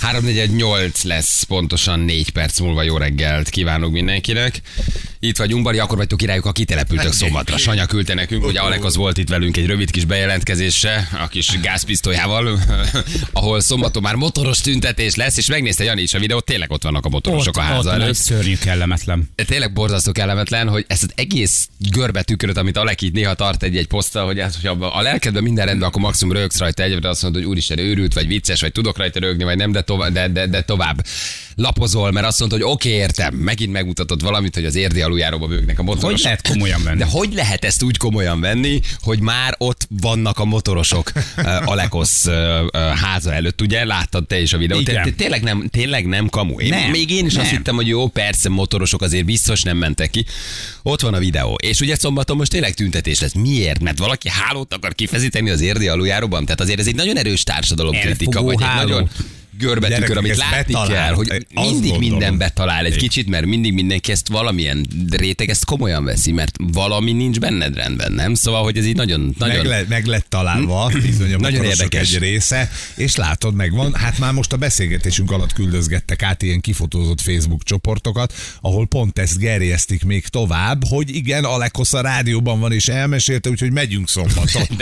348 lesz pontosan 4 perc múlva jó reggelt kívánunk mindenkinek. Itt vagyunk, Bari, akkor vagytok királyok, a kitelepültök szombatra. Sanya küldte nekünk, hogy Alek az volt itt velünk egy rövid kis bejelentkezése, a kis gázpisztolyával, ahol szombaton már motoros tüntetés lesz, és megnézte Jani is a videót, tényleg ott vannak a motorosok a háza ott előtt. szörnyű kellemetlen. Tényleg borzasztó kellemetlen, hogy ezt az egész görbe tükröt, amit Alek így néha tart egy-egy poszttal, hogy, ez, hogy a lelkedben minden rendben, akkor maximum rögsz rajta egyre, azt mondod, hogy úristen őrült, vagy vicces, vagy tudok rajta rögni, vagy nem, de, tovább, de, de, de tovább lapozol, mert azt mondta, hogy oké, okay, értem, megint megmutatod valamit, hogy az érdi aluljáróba bőgnek a motorosok. Hogy lehet komolyan venni? De hogy lehet ezt úgy komolyan venni, hogy már ott vannak a motorosok uh, Alekosz uh, uh, háza előtt, ugye? Láttad te is a videót. Igen. Té- Tényleg nem, tényleg nem kamu. Én, Nem, még én is azt nem. hittem, hogy jó, persze motorosok azért biztos nem mentek ki. Ott van a videó. És ugye szombaton most tényleg tüntetés lesz. Miért? Mert valaki hálót akar kifezíteni az érdi aluljáróban? Tehát azért ez egy nagyon erős társadalomkritika, vagy egy nagyon görbetükör, amit látni betalál. kell, hogy mindig gondolom. minden betalál egy kicsit, mert mindig mindenki ezt valamilyen réteg ezt komolyan veszi, mert valami nincs benned rendben, nem? Szóval, hogy ez így nagyon, nagyon... Meg, le, meg lett találva bizony a Nagyon érdekes. egy része, és látod, megvan. Hát már most a beszélgetésünk alatt küldözgettek át ilyen kifotózott Facebook csoportokat, ahol pont ezt gerjesztik még tovább, hogy igen, Alekosz a rádióban van és elmesélte, úgyhogy megyünk szombaton.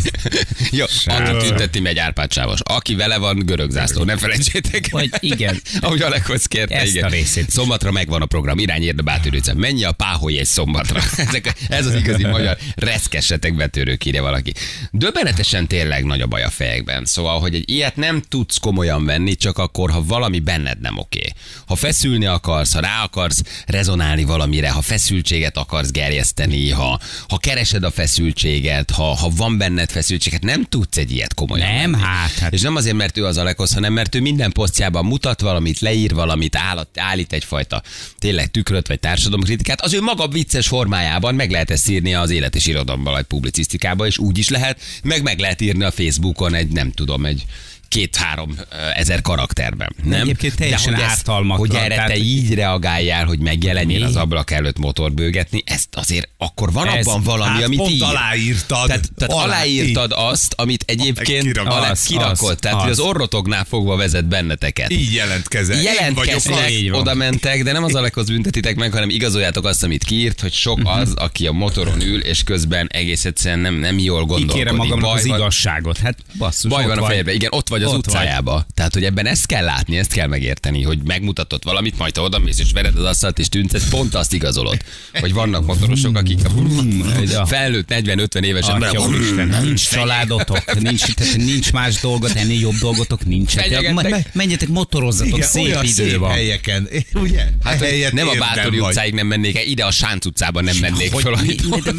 Jó, aki tünteti, megy Árpád Sávos. Aki vele van, görög zászló, ne felejtsétek. Vagy igen. Ahogy Alekhoz kérte, Ezt igen. a részét. Szombatra megvan a program, irány érde Bátőrőce. Mennyi a páholy egy szombatra? Ezek, ez az igazi magyar, reszkessetek betörők, írja valaki. Döbbenetesen tényleg nagy a baj a fejekben. Szóval, hogy egy ilyet nem tudsz komolyan venni, csak akkor, ha valami benned nem oké. Ha feszülni akarsz, ha rá akarsz rezonálni valamire, ha feszültséget akarsz gerjeszteni, ha, ha keresed a feszültséget, ha, ha van benned feszültséget, nem tudsz egy ilyet komolyan Nem, venni. hát, hát És nem azért, mert ő az Alekosz, hanem mert ő minden posztjában mutat valamit, leír valamit, állat, állít egyfajta tényleg tükröt vagy társadalomkritikát. Az ő maga vicces formájában meg lehet ezt írni az élet és irodalomban, vagy publicisztikában, és úgy is lehet, meg meg lehet írni a Facebookon egy, nem tudom, egy két-három ezer karakterben. Nem? Egyébként teljesen De hogy Hogy erre tehát- te így reagáljál, hogy megjelenjél Mi? az ablak előtt motor bőgetni, ezt azért akkor van Ez- abban valami, hát amit pont ír. aláírtad. Tehát, tehát Alá- aláírtad azt, amit egyébként Kirakod. alá, Az, kirakod. az, tehát, hogy az. az orrotognál fogva vezet benneteket. Így jelentkezel. Vagyok Jelentkeztek, az. Van. oda mentek, de nem az alekhoz büntetitek meg, hanem igazoljátok azt, amit kiírt, hogy sok Mhm. az, aki a motoron ül, és közben egész egyszerűen nem, nem jól gondolkodik. Kikérem magamnak Baj az igazságot. Hát basszus, Baj van a vagy. fejedben, igen, ott vagy az Ott utcájába. Tehát, hogy ebben ezt kell látni, ezt kell megérteni, hogy megmutatott valamit, majd te oda mész és vered az asztalt és tüntetsz, pont azt igazolod. Hogy vannak motorosok, akik a felnőtt 40-50 évesen Atya úristen, nincs családotok, nincs, tehát nincs más dolgot, ennél jobb dolgotok nincs. Hát, menjetek motorozzatok, Igen, szép olyan idő szép van. helyeken, ugye? Hát, Helyet nem a Bátori vagy. utcáig nem mennék ide a Sánc utcában nem mennék föl.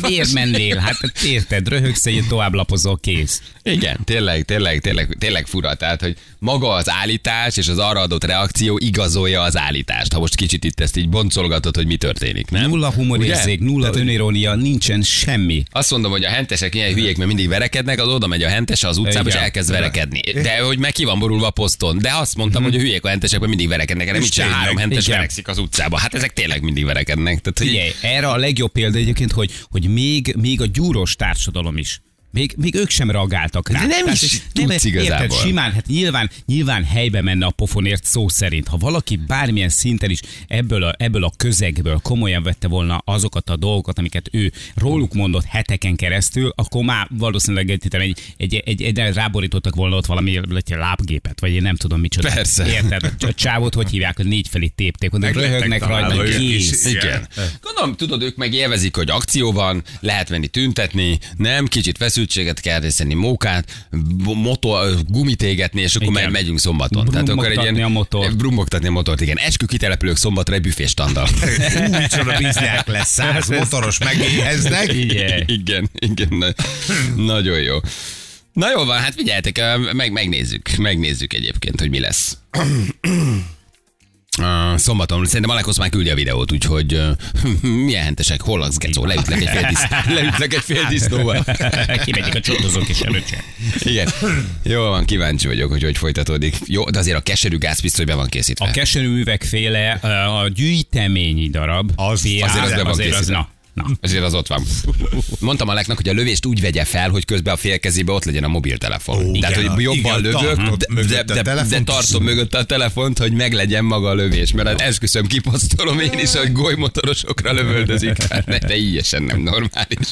miért mennél? Hát érted, röhögsz tovább lapozol, kész. Igen, tényleg, tényleg, tényleg, tényleg fura. Tehát, hogy maga az állítás és az arra adott reakció igazolja az állítást. Ha most kicsit itt ezt így boncolgatod, hogy mi történik, nem? Nulla humorérzék, nulla Tehát, önirónia, nincsen semmi. Azt mondom, hogy a hentesek ilyen hülyék, mert mindig verekednek, az oda megy a hentes az utcába, és Igen. elkezd verekedni. De hogy meg ki van borulva a poszton. De azt mondtam, hogy a hülyék a hentesek, mert mindig verekednek. Erre És mit tényleg, három hentes igen. verekszik az utcába? Hát ezek tényleg mindig verekednek. Tehát, hogy Figyelj, erre a legjobb példa egyébként, hogy, hogy még, még a gyúros társadalom is. Még, még ők sem reagáltak rá. De nem Tehát, is hogy tudsz igazából. Érted, simán, hát nyilván, nyilván helybe menne a pofonért szó szerint. Ha valaki bármilyen szinten is ebből a, ebből a közegből komolyan vette volna azokat a dolgokat, amiket ő róluk mondott heteken keresztül, akkor már valószínűleg egy, egy, egy, egy, egy ráborítottak volna ott valami egy lábgépet, vagy én nem tudom micsoda. Persze. Érted? A csávot hogy hívják, hogy négy felé tépték, hogy röhögnek rajta, kész. Igen. Gondolom, tudod, ők meg élvezik, hogy akció van, lehet menni tüntetni, nem, kicsit feszültséget kell részeni, mókát, motor, gumit égetni, és akkor Igen. megyünk szombaton. Brummogtatni a motort. Brummogtatni a motort, igen. Eskü kitelepülők szombatra egy büféstandal. Micsoda bizniák lesz, száz motoros megéheznek. Igen. igen, igen, na, nagyon jó. Na jó van, hát figyeljetek, meg, megnézzük, megnézzük egyébként, hogy mi lesz. Uh, szombaton, szerintem Alekosz már küldi a videót, úgyhogy uh, milyen hentesek, hol laksz, Gecó, leütlek egy fél, diszt, leütlek egy fél disznóval. Kimegyek a csodozók és erőcsek. Igen. Jó van, kíváncsi vagyok, hogy hogy folytatódik. Jó, de azért a keserű gázpisztoly be van készítve. A keserű üvegféle, a gyűjteményi darab. Az- fiá, azért az be van azért az, készítve. na, Na. Ezért az ott van. Mondtam Aleknak, hogy a lövést úgy vegye fel, hogy közben a félkezébe ott legyen a mobiltelefon. Ó, Tehát, igen, hogy jobban igen, lövök, de, de, a de, de tartom mögött a telefont, hogy meglegyen maga a lövés. Mert hát esküszöm, kiposztolom én is, hogy golymotorosokra lövöldözik. Hát ne, de ilyesen nem normális.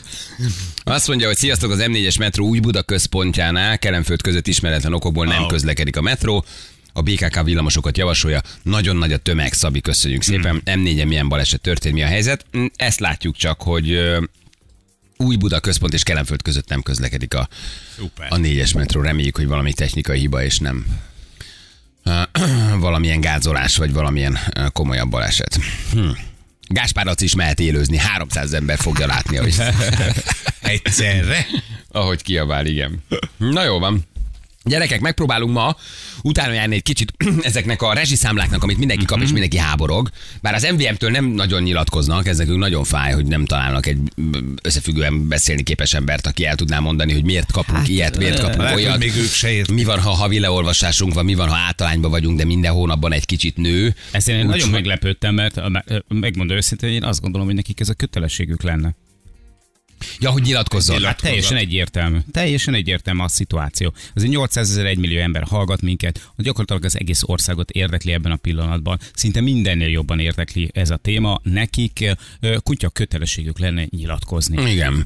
Azt mondja, hogy sziasztok, az M4-es metró új Buda központjánál, Kelenföld között ismeretlen okokból nem közlekedik a metró. A BKK villamosokat javasolja. Nagyon nagy a tömeg, Szabi, köszönjük szépen. M4-en milyen baleset történt, mi a helyzet? Mm, Ezt látjuk csak, hogy új Buda központ és Kelenföld között nem közlekedik a, Szuper. a négyes metró. Reméljük, hogy valami technikai hiba, és nem valamilyen gázolás, vagy valamilyen komolyabb baleset. Hm. Gáspár Laci is mehet élőzni, 300 ember fogja látni, ahogy, Egyszerre. ahogy kiabál, igen. Na jó van. Gyerekek, megpróbálunk ma utána járni egy kicsit ezeknek a rezsiszámláknak, amit mindenki kap és mindenki háborog. Bár az MVM-től nem nagyon nyilatkoznak, ez nekünk nagyon fáj, hogy nem találnak egy összefüggően beszélni képes embert, aki el tudná mondani, hogy miért kapunk hát, ilyet, miért kapunk Lehet, olyat. még ők se. Mi van, ha havi leolvasásunk van, mi van, ha általányban vagyunk, de minden hónapban egy kicsit nő. Ezért én Úgy- nagyon meglepődtem, mert megmondom őszintén, én azt gondolom, hogy nekik ez a kötelességük lenne. Ja, hogy nyilatkozzon. Hát teljesen egyértelmű. Teljesen egyértelmű a szituáció. Azért 800 ezer, 1 millió ember hallgat minket, gyakorlatilag az egész országot érdekli ebben a pillanatban. Szinte mindennél jobban érdekli ez a téma. Nekik kutya kötelességük lenne nyilatkozni. Igen.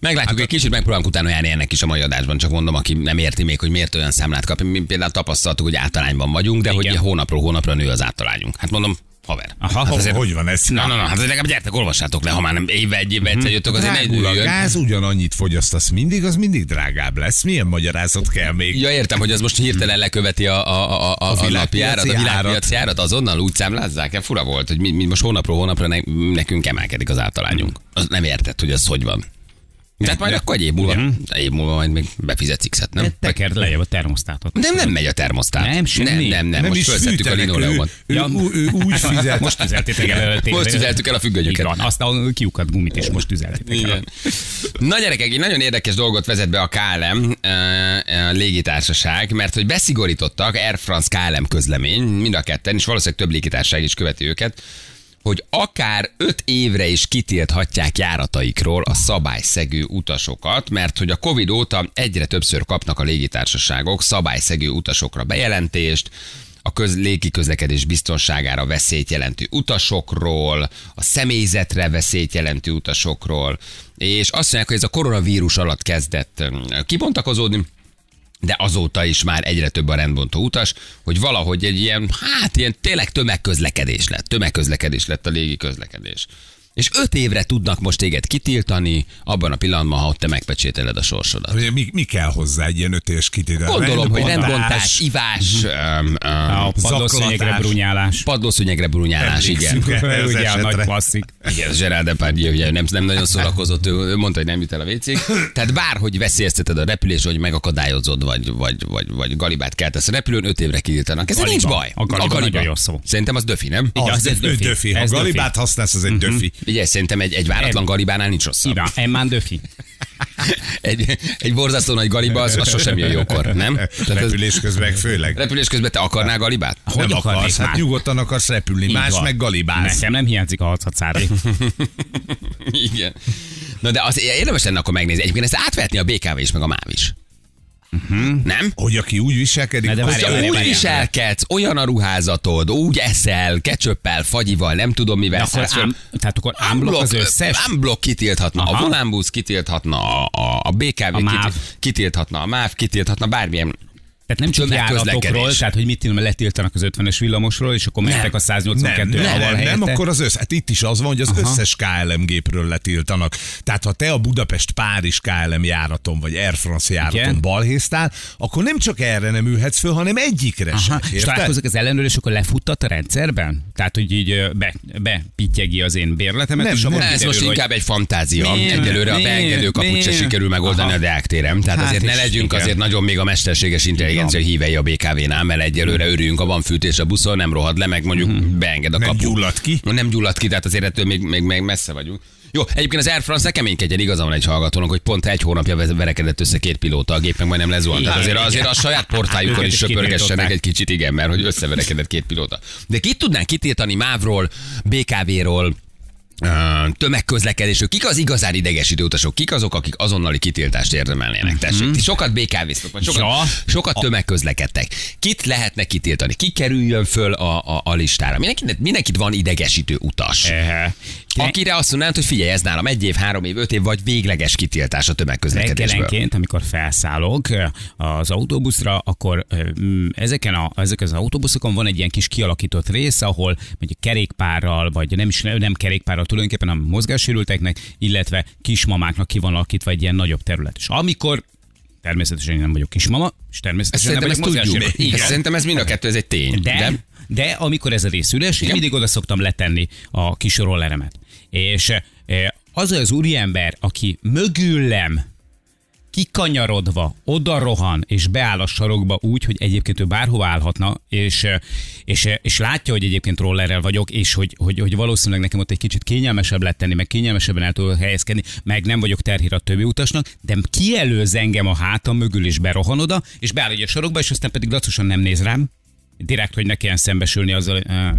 Meglátjuk, egy kicsit megpróbálunk utána járni ennek is a mai adásban, csak mondom, aki nem érti még, hogy miért olyan számlát kap. Mi például tapasztaltuk, hogy általányban vagyunk, de Igen. hogy hónapról hónapra nő az általányunk. Hát mondom, haver. Aha, hát ho- azért, Hogy van ez? Na, na, na, hát legalább gyertek, olvassátok le, ha már nem évbe, egy évbe egyszer jöttök, azért Drágul a gáz, ugyanannyit fogyasztasz mindig, az mindig drágább lesz. Milyen magyarázat kell még? Ja, értem, hogy az most hirtelen leköveti a, a, a, a, a, árat, a világpiaci világpiaci árat, azonnal úgy számlázzák, fura volt, hogy mi, mi most hónapról hónapra ne, nekünk emelkedik az általányunk. Az nem érted, hogy az hogy van. Tehát majd akkor egy év múlva, egy év múlva majd még befizetsz X-et, nem? Tekerd lejjebb a termosztátot. Nem, nem megy a termosztát. Nem, semmi. Nem, nem, nem. most is felszettük a linoleumot. Ő, Ja. ő, ő, úgy fizet. Most tüzeltétek el. Most tüzeltük el a függönyöket. Így van, azt a kiukat gumit is most tüzeltétek el. Igen. Na gyerekek, egy nagyon érdekes dolgot vezet be a KLM eh, a légitársaság, mert hogy beszigorítottak Air France KLM közlemény, mind a ketten, és valószínűleg több légitársaság is követi őket, hogy akár öt évre is kitilthatják járataikról a szabályszegő utasokat, mert hogy a Covid óta egyre többször kapnak a légitársaságok szabályszegő utasokra bejelentést, a köz, légi közlekedés biztonságára veszélyt jelentő utasokról, a személyzetre veszélyt jelentő utasokról, és azt mondják, hogy ez a koronavírus alatt kezdett kibontakozódni, de azóta is már egyre több a rendbontó utas, hogy valahogy egy ilyen, hát ilyen tényleg tömegközlekedés lett. Tömegközlekedés lett a légi közlekedés. És öt évre tudnak most téged kitiltani, abban a pillanatban, ha ott te megpecsételed a sorsodat. Ugye, Mi, mi kell hozzá egy ilyen öt éves kitétel? Gondolom, hogy Rendbontás. ivás, öm, A öm, padlószőnyegre brunyálás. padlószőnyegre brunyálás, igen. Az Ugye a nagy klasszik. Igen, Gerard Depardieu ugye nem, nem nagyon szórakozott, ő mondta, hogy nem jut el a vécéig. Tehát bárhogy veszélyezteted a repülés, hogy megakadályozod, vagy, vagy, vagy, vagy galibát keltesz a repülőn, öt évre kitiltanak. Ez nincs Galiba. baj. A galiba nagyon jó szó. Szerintem az döfi, nem? Igen, Az, az egy döfi. döfi. Ha Ez döfi. galibát használsz, az egy döfi. Ugye, szerintem egy, egy váratlan galibánál nincs rosszabb. Igen, Emmán Döfi. Egy, egy borzasztó nagy galiba, az, az sosem jön jókor, nem? Tehát Repülés közben főleg. repülés közben te akarnál galibát? Hogy nem akarsz, hát már? nyugodtan akarsz repülni, Így más van. meg galibálsz. Nekem nem hiányzik a hatszatszári. Igen. Na de az érdemes lenne akkor megnézni. Egyébként ezt átvetni a BKV is, meg a MÁV is. Nem? Hogy aki úgy viselkedik, Na de az várjál, úgy várjál. viselkedsz, olyan a ruházatod, úgy eszel, ketchuppel, fagyival, nem tudom mivel. De akkor ám, tehát akkor ámblok az összes? Ámblok kitilthatna, a Aha. volánbusz kitilthatna, a, a, a BKV A kitilthatna, a MÁV kitilthatna, bármilyen Tehát nem csak járatokról, tehát hogy mit tudom, letiltanak az 50-es villamosról, és akkor mentek a 182 nem, nem, nem, helyette. akkor az össz, hát itt is az van, hogy az Aha. összes KLM gépről letiltanak. Tehát ha te a Budapest-Párizs KLM járaton, vagy Air France járaton Igen. balhéztál, akkor nem csak erre nem ülhetsz föl, hanem egyikre Aha, sem. és találkozok az ellenőr, és akkor lefuttat a rendszerben? Tehát, hogy így ö, be, bepittyegi az én bérletemet, Nem, és nem. Ez most hogy- inkább egy fantázia. Miért? Egyelőre a beengedő kaput se sikerül megoldani Aha. a deáktérem. Tehát Hát azért ne legyünk igen. azért nagyon még a mesterséges intelligencia hívei a BKV-nál, mert egyelőre örüljünk, ha van fűtés a buszon, nem rohad le, meg mondjuk beenged a Nem kapu. gyullad ki. Nem gyullad ki, tehát azért ettől még, még, még messze vagyunk. Jó, egyébként az Air France ne keménykedjen, igaza van egy hallgatónak, hogy pont egy hónapja ve- verekedett össze két pilóta, a gép meg majdnem lezuhant. Tehát azért, azért a saját portájukon is söpörgessenek egy kicsit, igen, mert hogy összeverekedett két pilóta. De ki tudnánk kitiltani MÁV-ról, BKV-ról, tömegközlekedésről. Kik az igazán idegesítő utasok? Kik azok, akik azonnali kitiltást érdemelnének? Tessék, ti sokat BKV-ztok, vagy sokat, Ja. sokat tömegközlekedtek. Kit lehetne kitiltani? Ki kerüljön föl a, a, a listára? Mindenkit, mindenkit van idegesítő utas. Ehe. Akire azt mondanád, hogy figyelj, ez nálam egy év, három év, öt év, vagy végleges kitiltás a tömegközlekedésből. Reggelenként, amikor felszállok az autóbuszra, akkor mm, ezeken, a, ezeken az autóbuszokon van egy ilyen kis kialakított rész, ahol mondjuk kerékpárral, vagy nem is nem kerékpárral tulajdonképpen a mozgássérülteknek, illetve kismamáknak ki van alakítva egy ilyen nagyobb terület. És amikor Természetesen én nem vagyok kismama, és Ezt természetesen nem szerintem ezt vagyok tudjuk. mozgássérült. Ezt Szerintem ez mind a kettő, ez egy tény. De, de amikor ez a rész üres, én Igen. mindig oda szoktam letenni a kis rolleremet. És eh, az az úriember, aki mögülem kikanyarodva oda rohan és beáll a sarokba úgy, hogy egyébként ő bárhova állhatna, és, és, és látja, hogy egyébként rollerrel vagyok, és hogy, hogy, hogy valószínűleg nekem ott egy kicsit kényelmesebb lett tenni, meg kényelmesebben el tudok helyezkedni, meg nem vagyok terhír a többi utasnak, de kielőz engem a hátam mögül, és berohan oda, és beáll egy a sarokba, és aztán pedig lacosan nem néz rám, direkt, hogy ne kelljen szembesülni azzal, eh,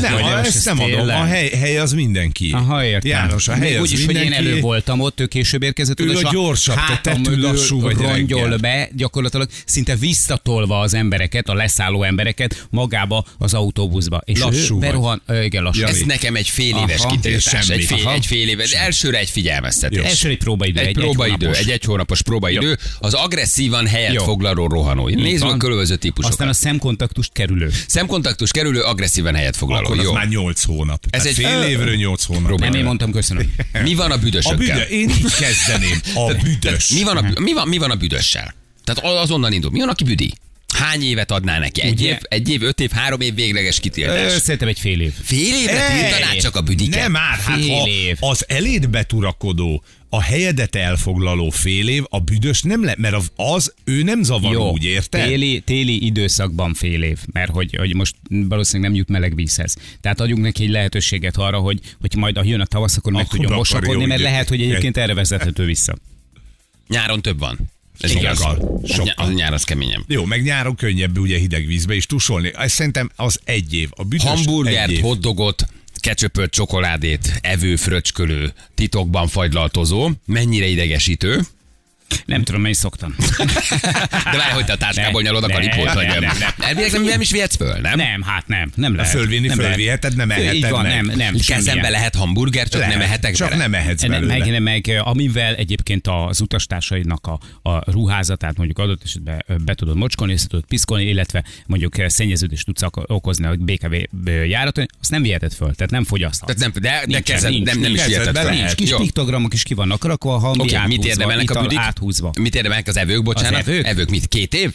Nem, ezt ez nem adom. tényleg? A hely, hely az mindenki. Aha, értem. János, a hely Még az úgyis, hogy én mindenki. elő voltam ott, ő később érkezett Ő oda, a gyorsabb, te tetű lassú vagy rongyol reggel. be, gyakorlatilag szinte visszatolva az embereket, a leszálló embereket magába az autóbuszba. És Lassú ő berohan, ö, igen, lassú. Ez nekem egy fél éves Aha, kitiltás. Egy semmi. fél, Aha. egy fél éves. Elsőre egy figyelmeztetés. Első egy próbaidő. Egy, egy próbaidő, hónapos. egy egy hónapos próbaidő, az agresszívan helyet foglaló rohanó. Nézzük a különböző típusokat. Aztán a szemkontaktust kerülő. Szemkontaktus kerülő, agresszíven helyet foglaló. Akkor az Jó. már 8 hónap. Ez egy- fél évről 8 hónap. Próbálj. Nem én mondtam, köszönöm. Mi van a A büdösökkel? büdö, én így kezdeném. A büdös. Mi van, a, mi, van, mi van a büdössel? Tehát azonnal indul. Mi van, aki büdi? Hány évet adná neki? Egy Ugye? év, egy év, öt év, három év végleges Ö, kitiltás. Szerintem egy fél év. Fél évre Ej! tiltaná csak a büdiket? Nem már, hát Fél ha év. az eléd beturakodó, a helyedet elfoglaló fél év, a büdös nem le, mert az, ő nem zavaró, úgy érted? Téli, téli időszakban fél év, mert hogy, hogy most valószínűleg nem jut meleg vízhez. Tehát adjunk neki egy lehetőséget arra, hogy, hogy majd a jön a tavasz, akkor meg Akkor tudjon mosakodni, mert lehet, hogy egyébként erre vezethető vissza. Nyáron több van. Ez Sokkal. igaz. Sokkal. Az nyár az keményem. Jó, meg nyáron könnyebb ugye hideg vízbe is tusolni. Ez szerintem az egy év. A büdös egy Hamburgert, év. Kecsöpölt csokoládét, evő, fröcskölő, titokban fagylaltozó. Mennyire idegesítő. Nem tudom, mely szoktam. De várj, hogy te a táskából nyalod a kalipót, vagy nem, nem. nem, nem. Elvileg nem, nem is vihetsz föl, nem? Nem, hát nem. Nem lehet. fölvinni nem fölviheted, nem Így eheted van, meg. nem, nem. Kezembe lehet hamburger, csak Lehet, nem ehetek Csak bele. nem ehetsz belőle. meg, meg, amivel egyébként az utastársaidnak a, a ruházatát mondjuk adott esetben be tudod mocskolni, össze tudod piszkolni, illetve mondjuk szennyeződést tudsz okozni a BKV járaton, azt nem viheted föl, tehát nem fogyaszthatsz. Tehát nem, de, de kezed, nincs, nem, nem is nincs. viheted fel. lehet. Kis piktogramok is ki vannak rakva, ha áthúzva, mit érdemelnek a büdik? Áthúzva. Mit érdemelnek az evők, bocsánat? Az evők? evők mit? Két év?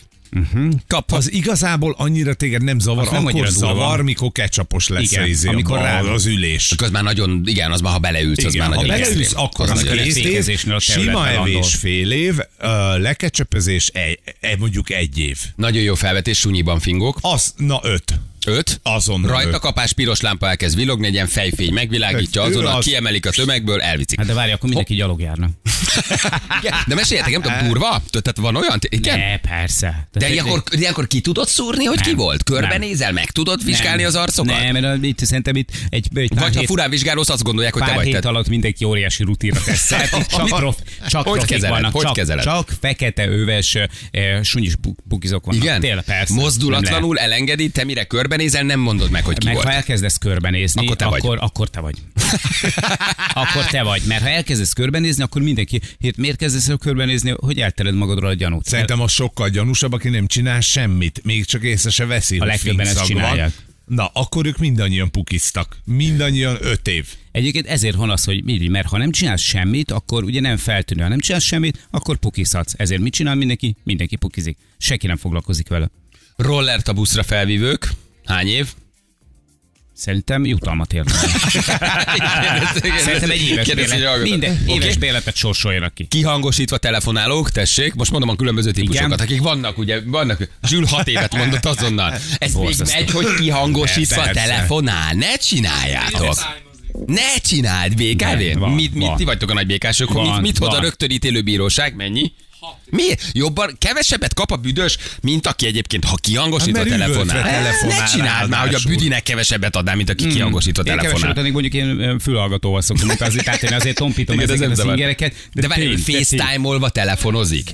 Kap, Az igazából annyira téged nem zavar, Az nem akkor zavar, mikor ketchupos lesz Igen, izé, amikor a- rád- az ülés. az már nagyon, igen, az már ha beleülsz, az Igen, már ha nagyon beleülsz, extrém. akkor az két extrém. év, sima evés fél év, lekecsöpözés egy, mondjuk egy év. Nagyon jó felvetés, sunyiban fingok. Az, na öt. Öt. Azonnal Rajta kapás, piros lámpa elkezd villogni, egy ilyen fejfény megvilágítja, azonnal az- kiemelik a tömegből, elvicik. Hát de várj, akkor mindenki gyalog járna. De meséljetek, nem tudom, durva? Tehát van olyan? Igen? Ne, persze. De Tehát- ilyenkor, de ilyenkor ki tudod szúrni, hogy ki Nem. volt? Nem. Körbenézel, meg tudod vizsgálni az arcokat? Nem, mert itt szerintem itt egy, egy pár Vagy ha hét, furán vizsgálódsz, azt gondolják, hogy te pár vagy. hét alatt mindenki óriási rutinra tesz. csak, prof, csak Hogy kezeled? vannak, Hogy csak, kezeled? csak fekete öves eh, sunyis bu- bukizok vannak. Igen? Tényleg, persze. Nem Mozdulatlanul elengedi, te mire körbenézel, nem mondod meg, hogy ki. Meg ha volt. elkezdesz körbenézni, Akkor te vagy. akkor, akkor te vagy. akkor te vagy. Mert ha elkezdesz körbenézni, akkor mindenki, hát miért kezdesz el körbenézni, hogy eltered magadról a gyanút? Szerintem az sokkal gyanúsabb, aki nem csinál semmit, még csak észre se veszi, A legtöbben ezt fingszag van. csinálják. Na, akkor ők mindannyian pukiztak. Mindannyian öt év. Egyébként ezért van az, hogy mindig, mert ha nem csinálsz semmit, akkor ugye nem feltűnő. Ha nem csinálsz semmit, akkor pukizhatsz. Ezért mit csinál mindenki? Mindenki pukizik. Senki nem foglalkozik vele. Rollert a buszra felvívők. Hány év? Szerintem jutalmat érdemel. Szerintem egy éves hallgatom. Minden éves bérletet sorsoljanak ki. Kihangosítva telefonálók, tessék, most mondom a különböző típusokat, Igen. akik vannak, ugye, vannak, Zsül hat évet mondott azonnal. Ez még Borzasztó. megy, hogy kihangosítva Persze. telefonál, ne csináljátok. Ne csináld, BKV. Mit, mit, ti vagytok a nagy békások, Van, mit, mit hoz a rögtönítélő bíróság, mennyi? Miért? Jobban, kevesebbet kap a büdös, mint aki egyébként, ha kihangosítva Hát, mert telefonál. telefonál Ne csináld már, hogy a büdinek kevesebbet adnál, mint aki kihangosítva Én kevesebbet telefonál. adnék, mondjuk én fülhallgatóval szoktam utazni, tehát én azért tompítom ezeket nem a zavar. szingereket. De várj. FaceTime-olva telefonozik?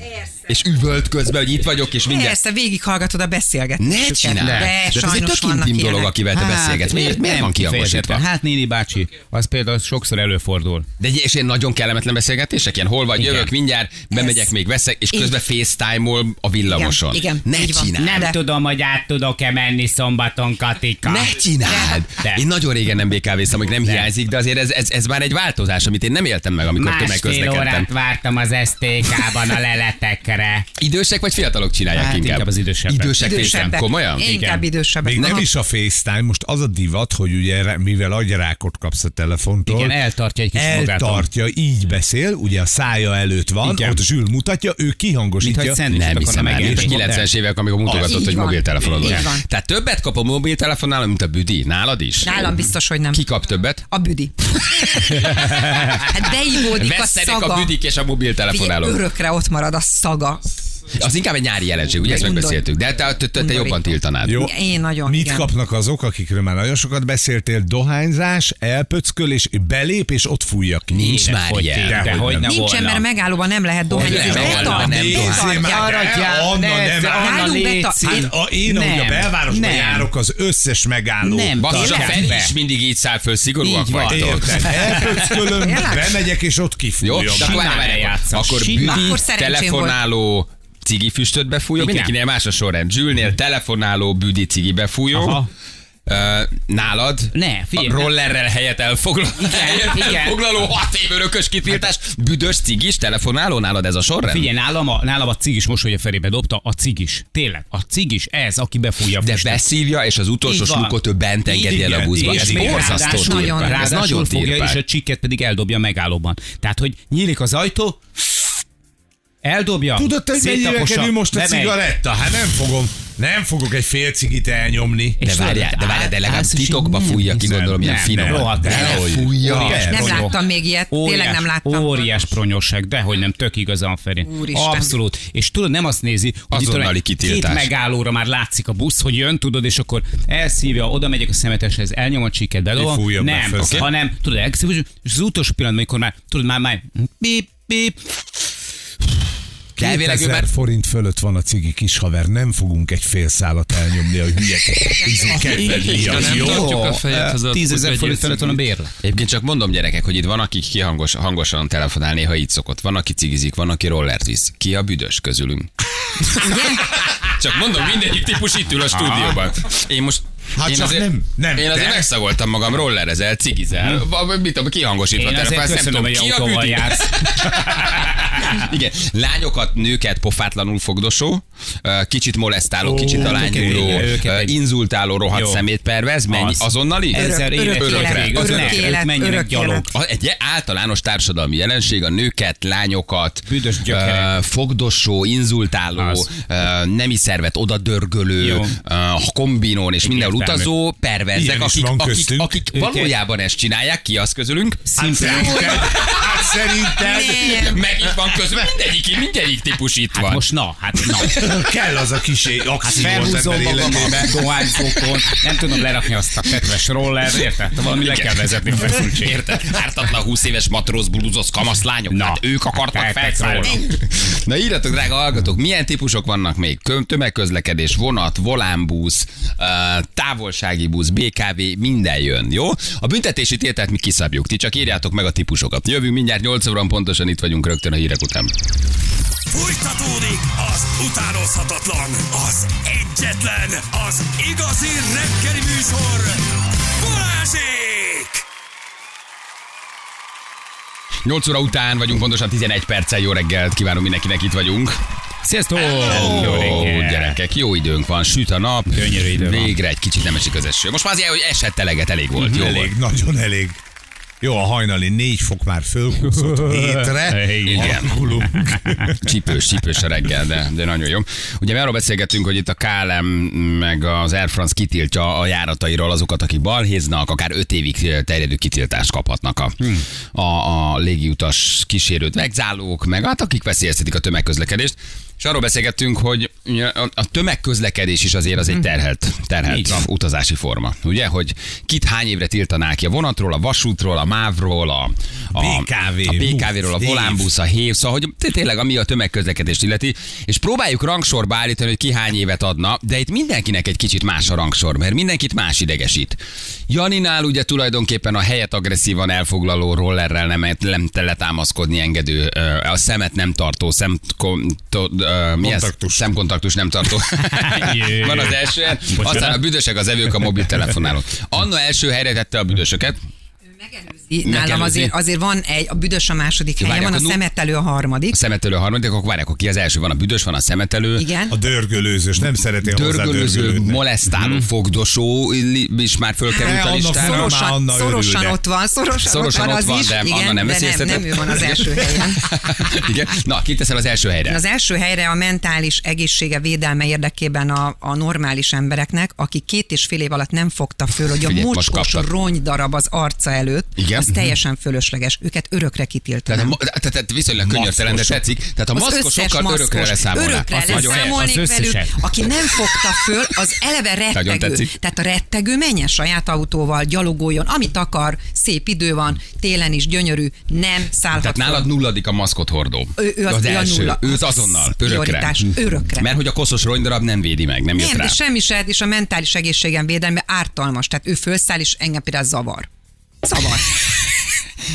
És üvölt közben, hogy itt vagyok, és mindjárt... Persze, végighallgatod a beszélgetést. Ne csináld! De, De ez egy tök intim dolog, akivel te beszélgetsz. Miért, miért nem van kihangosítva? Hát néni bácsi, az például sokszor előfordul. De és ilyen nagyon kellemetlen beszélgetések? Ilyen hol vagy, Igen. jövök mindjárt, bemegyek, még veszek, és közben FaceTime-ol a villamoson. Igen, Ne így van. csináld! Nem. De- tudom, hogy át tudok-e menni szombaton, Katika. Ne csináld! De. Én nagyon régen nem BKV-ztam, hogy nem hiányzik, de azért ez, ez, ez már egy változás, amit én nem éltem meg, amikor Másfél tömegközlekedtem. órát vártam az STK-ban a leletekre. Idősek vagy fiatalok csinálják Hát, inkább? inkább az idősebbek. Idősek Idősebbek. komolyan? Inkább idősebbek. Még nem is a FaceTime, most az a divat, hogy ugye mivel agyrákot kapsz a telefontól, Igen, eltartja egy kis magától. eltartja, így beszél, ugye a szája előtt van, Igen. ott is ül, mutatja, ő Mint kihangosítja. szendvicset Nem hiszem el, megenni. és 90-es évek, amikor mutogatott, hogy mobiltelefonod van. Tehát többet kap a mobiltelefonnál, mint a büdi. Nálad is? Nálam biztos, hogy nem. Ki kap többet? A büdi. hát beivódik a szaga. a büdik és a Figyelj, mobiltelefonálók. örökre ott marad a szaga. class Az inkább egy nyári jelenség, ugye ezt megbeszéltük. De te, te, te, te jobban tiltanád. Jó. Én nagyon, Mit igen. kapnak azok, akikről már nagyon sokat beszéltél? Dohányzás, elpöckölés, belép és ott fújja ki. Nincs már ilyen. de hogy nem. ne Nincsen, volna. mert megállóban nem lehet dohányozni. nem, Betart- nem, nem, Nézzél betartják. Nálunk Anna, légy beta- szíves. Hát a, én, ahogy a Nem, belvárosban nem. járok, az összes megálló. Nem, Basszus, a? Feri is mindig így száll föl, szigorúak Így van. vagytok. Elpöckölöm, bemegyek és ott Jó, kifújom. de akkor akkor büdi, telefonáló, cigi füstöt befújó, Igen. mindenkinél más a sorrend. Zsülnél telefonáló, büdi, cigi befújó. Aha. Ö, nálad Ne, figyelj, a rollerrel helyet elfoglal, helyet igen. elfoglaló hat év örökös kitiltás, büdös cigis telefonáló nálad ez a sorrend? Figyelj, nálam a, nálam a cigis most, hogy a felébe dobta, a cigis. Tényleg, a cigis ez, aki befújja de füstöt. beszívja, és az utolsó slukot ő bent engedi el a Igen, buszba. és Ez borzasztó nagyon- ráadásul nagyon fogja, és a csikket pedig eldobja megállóban. Tehát, hogy nyílik az ajtó, eldobja, Tudod, te, hogy széttapossa, kerül most a cigaretta? Hát nem fogom, nem fogok egy fél cigit elnyomni. És De várjál, de várjál, de legalább és így titokba nem fújja ki, gondolom, ilyen Nem, finom. nem, rohadt, fújja. Óriás Nem láttam még ilyet, tényleg nem láttam. Óriás pronyosság, de hogy nem, tök igazán Feri. Úristen. Abszolút. És tudod, nem azt nézi, hogy itt Azonnali kitiltás. két megállóra már látszik a busz, hogy jön, tudod, és akkor elszívja, oda megyek a szemeteshez, elnyom a csiket, bedobom. Nem, hanem tudod, és az utolsó pillanatban, amikor már, tudod, már, már bip, bip, De elvileg ő 2000 már forint fölött van a cigi kis haver, nem fogunk egy fél szálat elnyomni a hülyeket. Jó? tartjuk a fejet, az a 10 ezer egy forint felett van a bérlet. Egyébként csak mondom gyerekek, hogy itt van, aki ki hangos, hangosan telefonál, néha így szokott. Van, aki cigizik, van, aki rollert visz. Ki a büdös közülünk? Csak mondom, mindegyik típus itt ül a stúdióban. Én most Hát én csak azért, nem- nem én azért te. megszagoltam magam, rollerezel, cigizel, vagy mit tudom, kihangosítva Én azért telefonálsz, nem tudom, hogy ki a autóval jársz. Igen, lányokat, nőket pofátlanul fogdosó, kicsit molesztáló, kicsit igen, őket ö, egy- inzultáló, rohadt Jó. szemétpervez, mennyi Az. azonnali? Ezer Örök- örök örökre. élet, Az örök élet, menjenek gyalog. Egy általános társadalmi jelenség a nőket, lányokat, Büdös fogdosó, inzultáló, nemi szervet odadörgölő, kombinón és mindenhol. Utazó perverzek, akik, akik, akik Őket- valójában ezt csinálják, ki az közülünk? Hát szerinted? Hát? Nem. Meg itt van közben, mindegyik, mindegyik típus itt Hát van. most na, hát na. Kell az a kis Hát akció az ember életében. dohányzókon, nem tudom lerakni azt a tetves roller, érted? Valami le kell vezetni feszültség. Érted? Ártatlan 20 éves matróz blúzos kamaszlányok. Na, hát ők akartak tehetek felszállni. róla. Na írjatok, drága hallgatók, milyen típusok vannak még? Kö- Tömegközlekedés, vonat, volánbusz, távolsági busz, BKV, minden jön, jó? A büntetési tételt mi kiszabjuk, ti csak írjátok meg a típusokat. Jövünk mindjárt 8 óra pontosan itt vagyunk rögtön a hírek után. Fújtatódik az utánozhatatlan, az egyetlen, az igazi reggeli műsor, Balázsék! 8 óra után vagyunk, pontosan 11 perccel jó reggelt kívánunk mindenkinek, itt vagyunk. Sziasztok! Jó Jó, reggel. gyerekek, jó időnk van, süt a nap, Gyönyörű idő van. végre egy kicsit nem esik az eső. Most már azért, hogy esett eleget, elég volt, jó volt. Elég, nagyon elég. Jó, a hajnali négy fok már fölkúszott hétre. Igen. Alakulunk. Csípős, csípős a reggel, de, de nagyon jó. Ugye mi arról beszélgettünk, hogy itt a KLM meg az Air France kitiltja a járatairól azokat, akik balhéznak, akár öt évig terjedő kitiltást kaphatnak a, Hmm. a, a légiutas kísérőt, megzálók, meg hát akik veszélyeztetik a tömegközlekedést. És arról beszélgettünk, hogy a tömegközlekedés is azért az egy terhelt, terhelt van. utazási forma. Ugye, hogy kit hány évre tiltanák ki a vonatról, a vasútról, a mávról, a, a BKV, a BKV-ről, a volánbusz, a hév, szóval, hogy té- tényleg ami a tömegközlekedést illeti, és próbáljuk rangsorba állítani, hogy ki hány évet adna, de itt mindenkinek egy kicsit más a rangsor, mert mindenkit más idegesít. Janinál ugye tulajdonképpen a helyet agresszívan elfoglaló rollerrel nem, nem letámaszkodni engedő, a szemet nem tartó, szem, kon, to, ö, mi ez? Kontaktus. szemkontaktus nem tartó. Van az első, aztán a büdösek az evők a mobiltelefonálók. Anna első helyre tette a büdösöket, Nálam azért, azért van egy, a büdös a második helyen, Várják, van a a szemetelő a harmadik. a szemetelő a harmadik, akkor várják, akkor ki az első, van a büdös, van a szemetelő, Igen. A dörgölőzős, nem szereti hozzá Dörgölőző, molesztáló, fogdosó li- is már fölkerült Hát, a listára. szoros- Szorosan, Anna szorosan ott van, szorosan, Szorosan ott van ott az van, is. de igen, Anna nem de nem, nem ő van az első helyen. Igen. Na, kit teszel az első helyre? Az első helyre a mentális egészsége védelme érdekében a, a normális embereknek, aki két és fél év alatt nem fogta föl, hogy a mocskos kaptad. rongydarab az arca előtt, Igen. az teljesen fölösleges. Őket örökre Tehát, kitiltanám. ma- tehát, tehát viszonylag könnyörtelen, de tetszik. Tehát a maszkosokkal örökre maszkos, leszámolnál. Örökre leszámolnék velük. Aki nem fogta föl, az eleve rettegő. Tehát a rettegő menjen saját autóval, gyalogoljon, amit akar, szép idő van, télen is gyönyörű, nem szállhat Tehát föl. nálad nulladik a maszkot hordó. Ő- ő az- az ő első. nulla. Őt Az azonnal, örökre. örökre. Mert hogy a koszos rongydarab nem védi meg, nem jött Nem, rá. de semmi se, és a mentális egészségem védelme ártalmas. Tehát ő fölszáll, és engem például zavar. Zavar.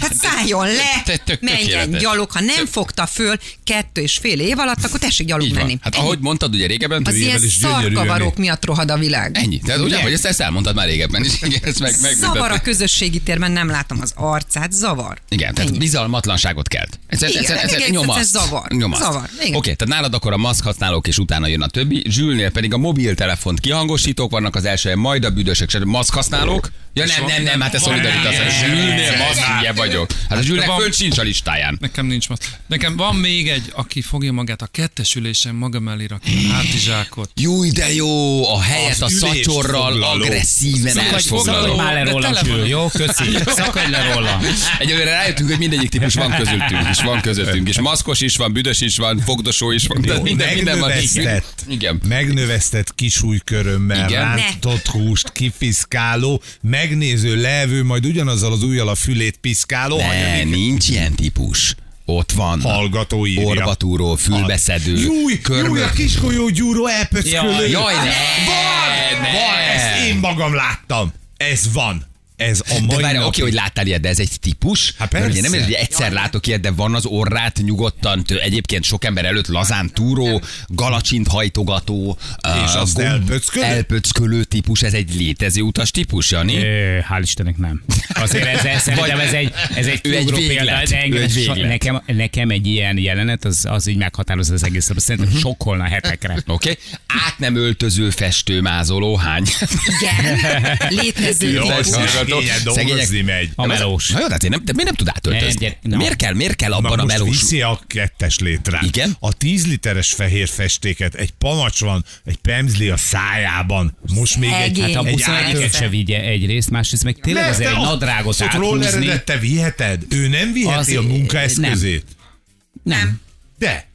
Hát szálljon Te- le, tök menjen gyalog. Ha nem fogta föl kettő és fél év alatt, akkor tessék gyalog menni. Hát ahogy mondtad ugye régebben, az ilyen szarkavarok miatt rohad a világ. ennyi. Tehát ugye, hogy ezt, elmondtad már régebben is. Igen, ezt meg, meg, Zavar a közösségi térben, nem látom az arcát, zavar. Igen, tehát Ennyi. bizalmatlanságot kelt. Ez, ez, ez, ez, ez, nyomaszt. egyszerűen zavar. Nyomaszt. Zavar, igen. Oké, tehát nálad akkor a maszk használók, és utána jön a többi. Zsülnél pedig a mobiltelefont kihangosítók vannak az első majd a büdösök, maszk használók. Ja nem, nem, nem, hát ez szolidaritás. Zsülnél maszk hülye vagyok. Hát a Zsülnek Van- föl sincs a listáján. Nekem nincs más. Nekem van még egy, aki fogja magát a kettes ülésen maga mellé rakni a hátizsákot. Júj, de jó, a helyet Az a szatyorral foglaló. agresszíven elfoglaló. szakadj már le róla, jó? Köszi. Szakadj le róla. Egyelőre rájöttünk, hogy mindegyik típus van közöttünk, és van közöttünk, és maszkos is van, büdös is van, fogdosó is van, tehát minden, minden van. Igen. megnövesztett kisújkörömmel, rántott húst, kifiszkáló, megnéző, levő, majd ugyanazzal az ujjal a fülét piszkáló, Ne, hanyadik nincs ilyen típus. Ott van. hallgató írja. Orbatúró, fülbeszedő, Júj, júj, a kiskolyó gyúró elpöckölő. Jaj, Jaj, ne! Van, ne. van, ezt én magam láttam. Ez van. Ez a mai De várj, napig- oké, hogy láttál ilyet, de ez egy típus? Hát Mert ugye persze. nem, hogy egyszer látok ilyet, de van az orrát nyugodtan, tő, egyébként sok ember előtt lazán túró, galacsint hajtogató, És uh, gomb- elpöckölő? elpöckölő típus, ez egy létező utas típus, Jani? Ö, Hál' Istennek nem. Azért ez, ez, szerintem ez egy, ez egy Ő egy véglet. példa, egy so- véglet. nekem, nekem egy ilyen jelenet, az, az így meghatározza az egészet. Szerintem Mhm. sokkolna hetekre. Oké. Okay. Át nem öltöző festőmázoló, hány? Igen, létező Jó, típus. Szegényen dolgozni megy. A melós. Na jó, de azért nem, de miért nem tud átöltözni? Nem, gyere- na. Miért kell, miért kell abban Na a melós? viszi a kettes létrát. Igen? A tíz literes fehér festéket, egy pamacs van, egy pemzli a szájában. Most még egy. Hát a egy buszonetiket átölt- se vigye egyrészt, másrészt meg tényleg azért egy nadrágot áthúzni. te viheted? Ő nem viheti a munkaeszközét? Nem. De.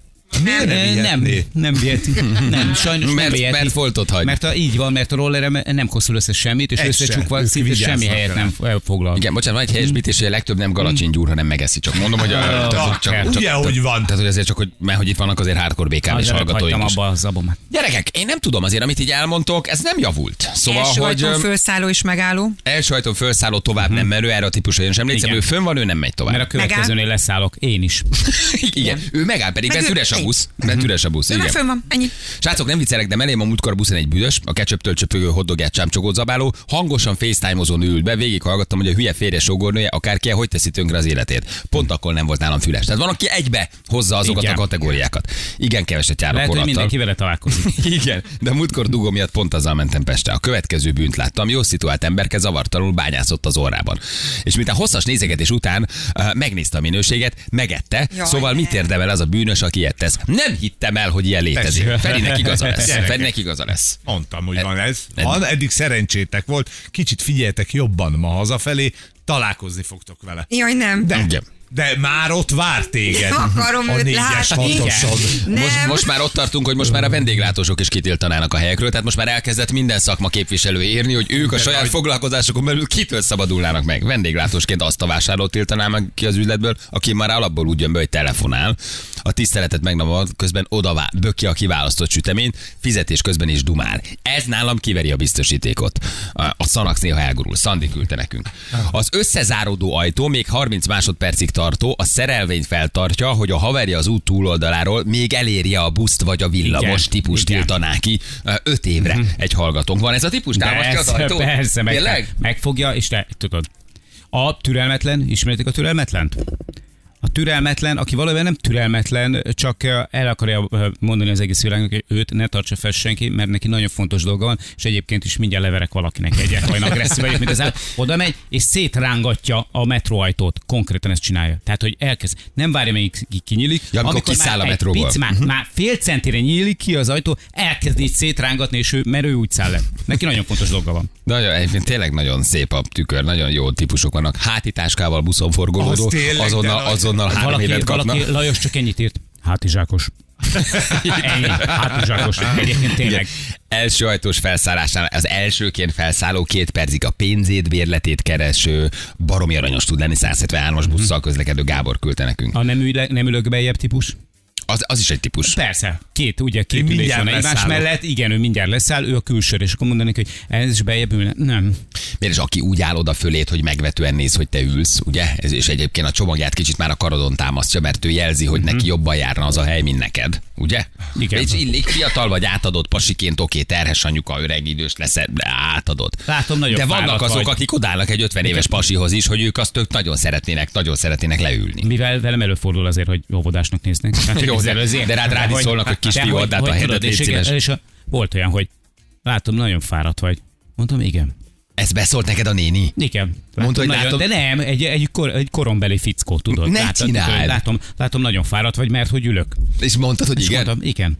Miért nem Nem, nem viheti. Nem, sajnos nem Mert- viheti. mert foltot hagy. Mert a, így van, mert a rollerem nem koszul össze semmit, és Egy se. összecsukva szinte semmi helyet nem foglal. Igen, bocsánat, van egy helyesbítés, hogy a legtöbb nem galacsin gyúr, hanem megeszi. Csak mondom, hogy, a, tehát, hogy csak, kell. csak, Ugye, hogy van. Tehát, hogy azért csak, hogy, mert hogy itt vannak azért hardcore BKV-s Azért hallgatóink hagytam is. abba az abomát. Gyerekek, én nem tudom azért, amit így elmondtok, ez nem javult. Szóval, Első hogy öm, fölszálló és megálló. első ajtón felszálló tovább nem merő, erre a típusra én sem emlékszem, ő fönn van, ő nem megy tovább. Mert a következőnél leszállok. Én is. Igen, ő megáll, pedig ő- üres a Ennyi. busz. Bent üres a busz, De már igen. fönn van, ennyi. Srácok, nem viccelek, de mellém a múltkor a buszon egy büdös, a ketchup-től csöpögő hoddogát csámcsogót zabáló, hangosan facetime-ozón ült be, végig hallgattam, hogy a hülye férje sógornője, akárki, hogy teszi tönkre az életét. Pont akkor nem volt nálam füles. Tehát van, aki egybe hozza azokat Igen. a kategóriákat. Igen, keveset járok Lehet, hogy vonattal. mindenki vele találkozik. Igen, de múltkor dugó miatt pont azzal mentem Pestre. A következő bűnt láttam. Jó szituált emberke zavartalanul bányászott az orrában. És miután hosszas nézegetés után uh, megnézte a minőséget, megette. Jaj, szóval mit érdemel az a bűnös, aki ilyet tesz? Nem hittem el, hogy ilyen létezik. Persze. Ferinek igaza lesz. Gyerekek. Ferinek igaza lesz. Mondtam, hogy van ez. Van, eddig szerencsétek volt. Kicsit figyeljetek jobban ma hazafelé, találkozni fogtok vele. Jaj, nem. De, Igen. De már ott vár téged. Akarom a négyes látni. Most, most már ott tartunk, hogy most már a vendéglátósok is kitiltanának a helyekről, tehát most már elkezdett minden szakma képviselő írni, hogy ők a saját nagy- foglalkozásokon belül kitől szabadulnának meg. Vendéglátósként azt a vásárlót tiltaná meg ki az üzletből, aki már alapból úgy jön be, hogy telefonál. A tiszteletet megnavad, közben oda böki a kiválasztott süteményt, fizetés közben is dumál. Ez nálam kiveri a biztosítékot. A, a Szanax néha elgurul. Szandi küldte nekünk. Az összezáródó ajtó még 30 másodpercig tartó, a szerelvény feltartja, hogy a haverja az út túloldaláról még elérje a buszt vagy a villamos Igen, típust igen. tiltaná ki 5 évre egy hallgatónk. Van ez a típus? Támasztja az Persze, meg, Tényleg? megfogja, és te tudod. A türelmetlen, ismeritek a türelmetlent? A türelmetlen, aki valójában nem türelmetlen, csak el akarja mondani az egész világnak, hogy őt ne tartsa fel senki, mert neki nagyon fontos dolga van, és egyébként is mindjárt leverek valakinek egyet, olyan agresszív vagyok, mint az állat. Oda megy, és szétrángatja a metróajtót. Konkrétan ezt csinálja. Tehát, hogy elkezd. Nem várja, még ki- kinyílik. Ja, amikor Amikor kiszáll már a metróból. pic, már, már fél centire nyílik ki az ajtó, elkezd így szétrángatni, és ő, mert ő úgy száll le. Neki nagyon fontos dolga van. Nagyon, egyébként tényleg nagyon szép a tükör, nagyon jó típusok vannak. Hátitáskával buszon forgolódó, azonnal, nagy. Azonnal három valaki, évet kapnak. valaki, Lajos csak ennyit írt. Hátizsákos. Ennyi. Hátizsákos. Egyébként tényleg. Első ajtós felszállásnál az elsőként felszálló két percig a pénzét, bérletét kereső, baromi aranyos tud lenni, 173-as busszal közlekedő Gábor küldte nekünk. A nem, ül, nem ülök bejebb típus? Az, az is egy típus. Persze. Két, ugye, két Én ülés van egymás leszállok. mellett. Igen, ő mindjárt leszáll, ő a külsőre, és akkor mondanék, hogy ez is bejebb ülne. Nem. Miért is aki úgy áll oda fölét, hogy megvetően néz, hogy te ülsz, ugye? Ez, és egyébként a csomagját kicsit már a karodon támasztja, mert ő jelzi, hogy neki jobban járna az a hely, mint neked, ugye? Igen. És illik, fiatal vagy, átadod pasiként, oké, terhes anyuka, öreg idős lesz, de átadod. Látom, nagyon De vannak azok, vagy. akik odállnak egy 50 éves pasihoz is, hogy ők azt ők nagyon szeretnének, nagyon szeretnének leülni. Mivel velem előfordul azért, hogy óvodásnak néznek. Hát, Jó, de- de rád- rád is szólnak, hogy kisfiú, add át a légy és És a, volt olyan, hogy látom, nagyon fáradt vagy. Mondtam, igen. Ez beszólt neked a néni? Igen. Mondta, hogy nagyon, látom- De nem, egy, egy, kor, egy korombeli fickó, tudod. Ne látom, csináld. Látom, látom, nagyon fáradt vagy, mert hogy ülök. És mondtad, hogy És igen? mondtam, igen.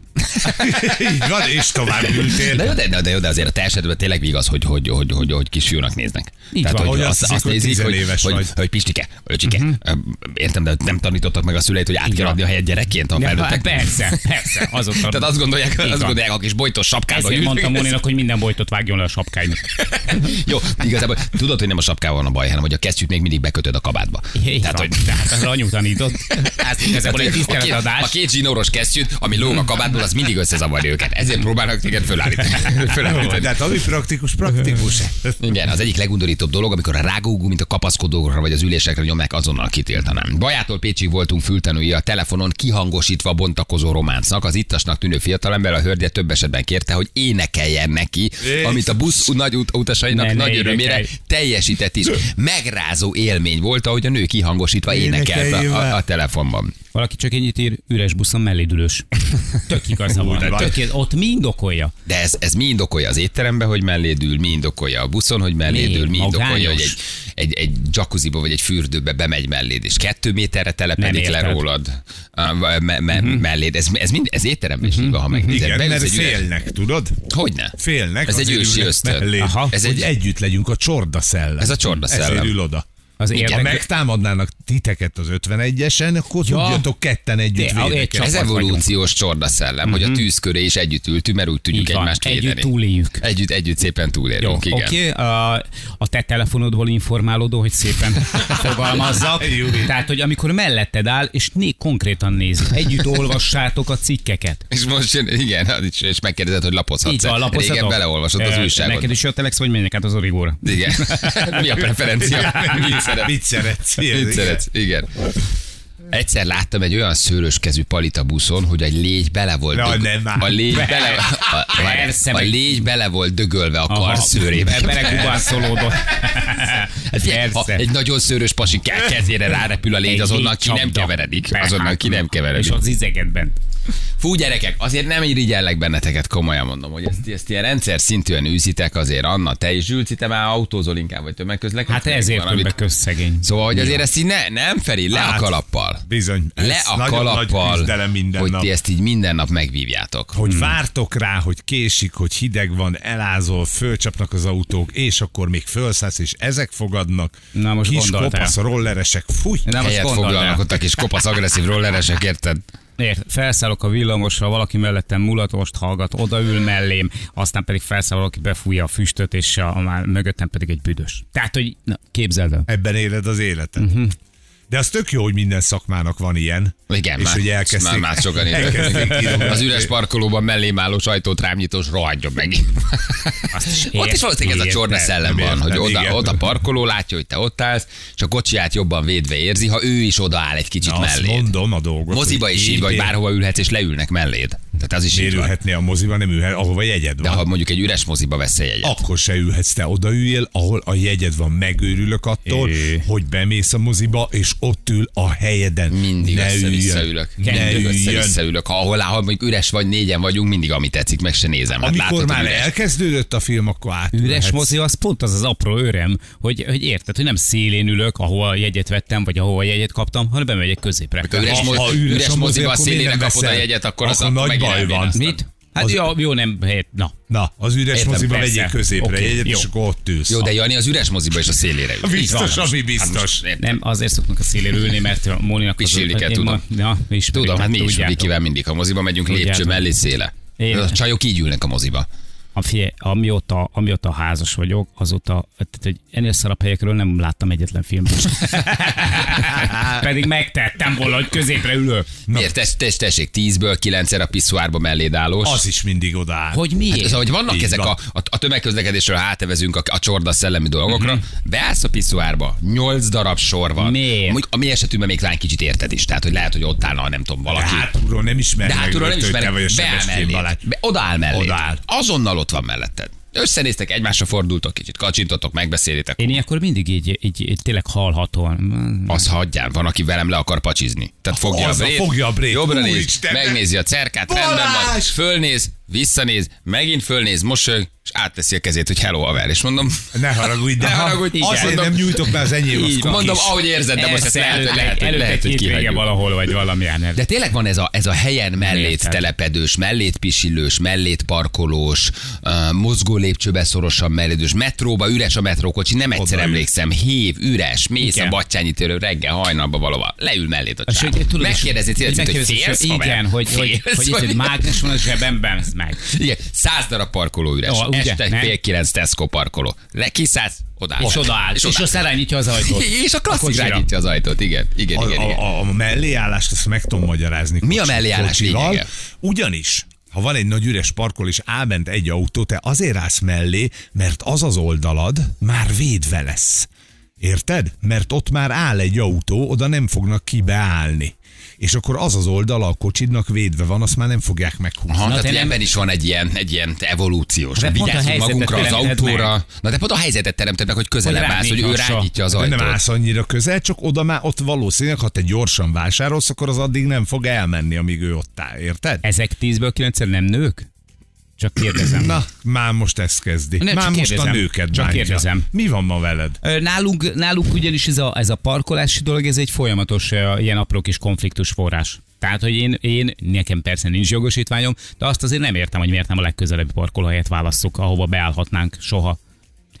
Így van, és tovább ültél. De jó, de, de, jó, de azért a esetben tényleg igaz, hogy, hogy, hogy, hogy, hogy kisfiúnak néznek. Így Tehát, van. hogy Hogy azt, azt hogy nézik, hogy, hogy, vagy. hogy pistike, öcsike. Uh-huh. Értem, de nem tanítottak meg a szüleit, hogy át kell adni a helyet gyerekként a Ja, felnőttek. hát persze, persze. Azokra. Tehát azt gondolják, azt gondolják, a kis bojtos sapkába Ezért mondtam Móninak, hogy minden bojtot vágjon le a sapkáinak. Jó, igazából tudod, hogy nem a sapkával van a baj, hanem hogy a kesztyűt még mindig bekötöd a kabátba. Így Tehát, van. hogy Tehát az anyu tanított. Ez igazából egy a, két, tiszteletadás. a két zsinóros kesztyűt, ami lóg a kabátból, az mindig összezavarja őket. Ezért próbálnak téged fölállítani. Fölállítani. De hát ami praktikus, praktikus. Igen, az egyik legundorítóbb dolog, amikor a rágógú, mint a kapaszkodókra vagy az ülésekre nyomják, azonnal kitiltanám. Bajától Pécsig voltunk fültanúi a telefonon kihangosítva bontakozó románcnak. Az ittasnak tűnő fiatalember a hölgye több esetben kérte, hogy énekeljen neki, amit a busz nagy ut- utasainak Ne, ne nagy örömére énekelj. teljesített is. Megrázó élmény volt, ahogy a nő kihangosítva énekelt a, a, a telefonban. Valaki csak ennyit ír, üres buszon mellédülős. Tök igaza van. van. Tök, ott mi indokolja? De ez, ez mi indokolja az étterembe, hogy melléd ül, mi indokolja a buszon, hogy melléd Mi? indokolja, hogy egy, egy, egy jacuzziba vagy egy fürdőbe bemegy melléd, és kettő méterre telepedik le rólad me, me, uh-huh. melléd. Ez, ez, mind, ez étteremben is így van, ha megnézed. Igen, mert egy üres- félnek, tudod? Hogyne? Félnek. Ez egy ősi ösztön. mellé, Aha. Ez egy- hogy együtt legyünk a csorda szellem. Ez a csorda szellem. Ezért ül oda. Az Igen. Ha érdek. megtámadnának titeket az 51-esen, akkor Ja. tudjatok ketten együtt De, egy védekezni. Ez evolúciós csorda szellem, hogy a tűz köré is együtt ültünk, mert úgy tudjuk egymást Együtt védeni. túléljük. Együtt, együtt szépen Jó, túlélünk, igen. oké. Okay. A, a te telefonodból informálódó, hogy szépen fogalmazzak. Tehát, hogy amikor melletted áll, és né konkrétan nézik. Együtt olvassátok a cikkeket. És most jön, igen, is- és megkérdezed, hogy lapozhatsz Így van, lapozhatok. Régen beleolvasod az újságot. Neked is jött Telex, vagy menjek át az origóra? Igen. Mi a preferencia? Szeretsz? Mit szeretsz? Mit szeretsz? Igen. Egyszer láttam egy olyan szőrös kezű palita buszon, hogy a légy bele volt. Na, dög- nem a légy Be- bele, a, Persze, a légy bele volt dögölve a karszőrébe. Belegubánszolódott. Hát figyelj, ha Persze. egy nagyon szőrös pasi ke- kezére rárepül a légy, Egy azonnal ki nem keveredik. Be- Azonnal ki nem És keveredik. az izeget bent. Fú, gyerekek, azért nem irigyellek benneteket, komolyan mondom, hogy ezt, ezt ilyen rendszer szintűen űzitek azért, Anna, te is Zsülci, te már autózol inkább, vagy tömegközlekedés. Hát ezért többek közszegény. Szóval, hogy azért ezt így ne, nem Feri, le a Hát, kalappal. Bizony. Le a nagyon nagy kalappal, minden hogy nap. ti ezt így minden nap megvívjátok. hogy vártok rá, hogy késik, hogy hideg van, elázol, fölcsapnak az autók, és akkor még fölszállsz, és ezek fogadnak. Na, most Kis gondoltál. kopasz rolleresek, fúj. De most foglalnak ott a kis kopasz agresszív rolleresek, érted? Ért, felszállok a villamosra, valaki mellettem mulatost hallgat, odaül mellém, aztán pedig felszáll valaki, befújja a füstöt, és a, már mögöttem pedig egy büdös. Tehát, hogy na, képzeld el. Ebben éled az életed. Mhm. De az tök jó, hogy minden szakmának van ilyen. Igen, és már, hogy elkezdték, már, már sokan elkezdték. Az üres parkolóban mellém álló sajtót rám nyitós, rohadjon meg. Azt is Ott is valószínűleg ez a csorna szellem van, hogy oda, igen. ott a parkoló látja, hogy te ott állsz, és a kocsiját jobban védve érzi, ha ő is odaáll egy kicsit Na, mellé. mondom a dolgot. Moziba is így, vagy bárhova ülhetsz, és leülnek melléd. Tehát az is Miért ülhetné a moziba, nem ülhet, ahova jegyed De van. ha mondjuk egy üres moziba veszel egy jegyet. Akkor se ülhetsz, te odaüljél, ahol a jegyed van, megőrülök attól, É. hogy bemész a moziba, és ott ül a helyeden. Mindig ne össze-vissza üljön. ülök. Ne Mindig üljön. össze-vissza ülök. Ha ahol, ahol mondjuk üres vagy, négyen vagyunk, mindig ami tetszik, meg se nézem. Hát Amikor látod, már üres. elkezdődött a film, akkor át. Üres mozi az pont az az apró öröm, hogy, hogy érted, hogy nem szélén ülök, ahol jegyet vettem, vagy ahol jegyet kaptam, hanem bemegyek középre. Ha üres, Ha- üres üres a mozi, moziba a akkor szélére kapod a veszel? jegyet, akkor, az Akkor nagy baj van. Mit? Hát Az- jó, jó, nem, helyett, na. Na, az üres Értem, moziba persze. vegyél középre Oké, jegyet, jó. és akkor ott ülsz. Jó, de Jani az üres moziba és a szélére ül. Biztos, van. ami Hát biztos. most, érted? Nem, azért szoktunk a szélére ülni, mert a Móninak az... Pisilni kell, én tudom. ma- Ja, ismerik, Tudom, hát mi is tudjátok. Vikivel mindig, ha moziba megyünk, lépcső mellé széle. Én- A csajok így ülnek a moziba. A figyelj, amióta, amióta házas vagyok, azóta, tehát, hogy ennél szarabb helyekről nem láttam egyetlen filmet. Pedig megtettem volna, hogy középre ülök. Miért? Tess, tess, tessék, tízből kilencszer a piszoárba melléd állós. Az is mindig odaáll. Hogy miért? Hát, szóval, hogy vannak Így ezek van. a, a, a tömegközlekedésről hátevezünk a, a csorda szellemi dolgokra, Mhm. beállsz a piszoárba, nyolc darab sor van. Miért? Mondjuk A mi esetünkben még talán kicsit érted is, tehát hogy lehet, hogy ott állna, nem tudom, De valaki. hátulról nem ismer De hátulról nem ismerek, te vagy a beáll mellé. Balázs. Be, odaáll mellé. Odaáll. Azonnal ott van melletted. Összenéztek, egymásra fordultok kicsit, kacsintotok, megbeszélitek. Én ilyenkor mindig így, így, így tényleg hallhatóan. Az hagyján, van, aki velem le akar pacsizni. Tehát fogja Az a a- brét, fogja a brét. jobbra néz, Úristen, megnézi a cerkát, rendben van, Balázs! fölnéz, visszanéz, megint fölnéz, mosolyog, és átteszi a kezét, hogy hello, haver, és mondom, Ne haragudj, de Ne ha haragudj, igen. azért Mondom- nem nyújtok be az enyém, így, mondom, ahogy érzed, de most ezt lehet, hogy lehet, hogy, lehet, hogy kihagyjuk. valahol, vagy valamilyen. De tényleg van ez a, ez a helyen mellét Érted. telepedős, mellét pisilős, mellét parkolós, uh, mozgó lépcsőbe szorosan mellédős, metróba üres a metrókocsi, nem egyszer Odaül. emlékszem, hév, üres, mész Igen. a Battyányi térő reggel hajnalba valahol, leül mellét a csávó. hogy megkérdezi, félsz, hogy haver? Igen, hogy, hogy, Félsz, hogy, hogy, mágnes van a zsebemben, meg. Igen, száz darab parkoló üres. Ó, ugye, Este nem? fél kilenc Tesco parkoló. Le, kiszállsz, odáll. És odaáll, és, és azt elrányítja az ajtót. És a klasszik kocsira. rányítja az ajtót, igen. Igen, A, igen, igen. a, a melléállást azt meg tudom magyarázni. Mi a kocsi- melléállás kocsival. lényege? Ugyanis, ha van egy nagy üres parkol, és áll bent egy autó, te azért állsz mellé, mert az az oldalad már védve lesz. Érted? Mert ott már áll egy autó, oda nem fognak kibeállni. És akkor az az oldala a kocsidnak védve van, azt már nem fogják meghúzni. Aha, tehát te hogy nem- ebben is van egy ilyen, egy ilyen evolúciós. De pont a Vigyázzunk magunkra az autóra. meg. Na de pont a helyzetet teremted meg, hogy közelebb állsz, hogy ő rányítja az De nem ajtót. állsz annyira közel, csak oda már ott valószínűleg, ha te gyorsan vásárolsz, akkor az addig nem fog elmenni, amíg ő ott áll. Érted? Ezek tízből kilencszer nem nők? Csak kérdezem. Na, már most ezt kezdi. Nem, már most a kérdezem. nőket Csak bántja. kérdezem. Mi van ma veled? Nálunk, nálunk ugyanis ez a, ez a parkolási dolog, ez egy folyamatos ilyen apró kis konfliktus forrás. Tehát, hogy én, én, nekem persze nincs jogosítványom, de azt azért nem értem, hogy miért nem a legközelebbi parkolóhelyet válasszuk, ahova beállhatnánk soha.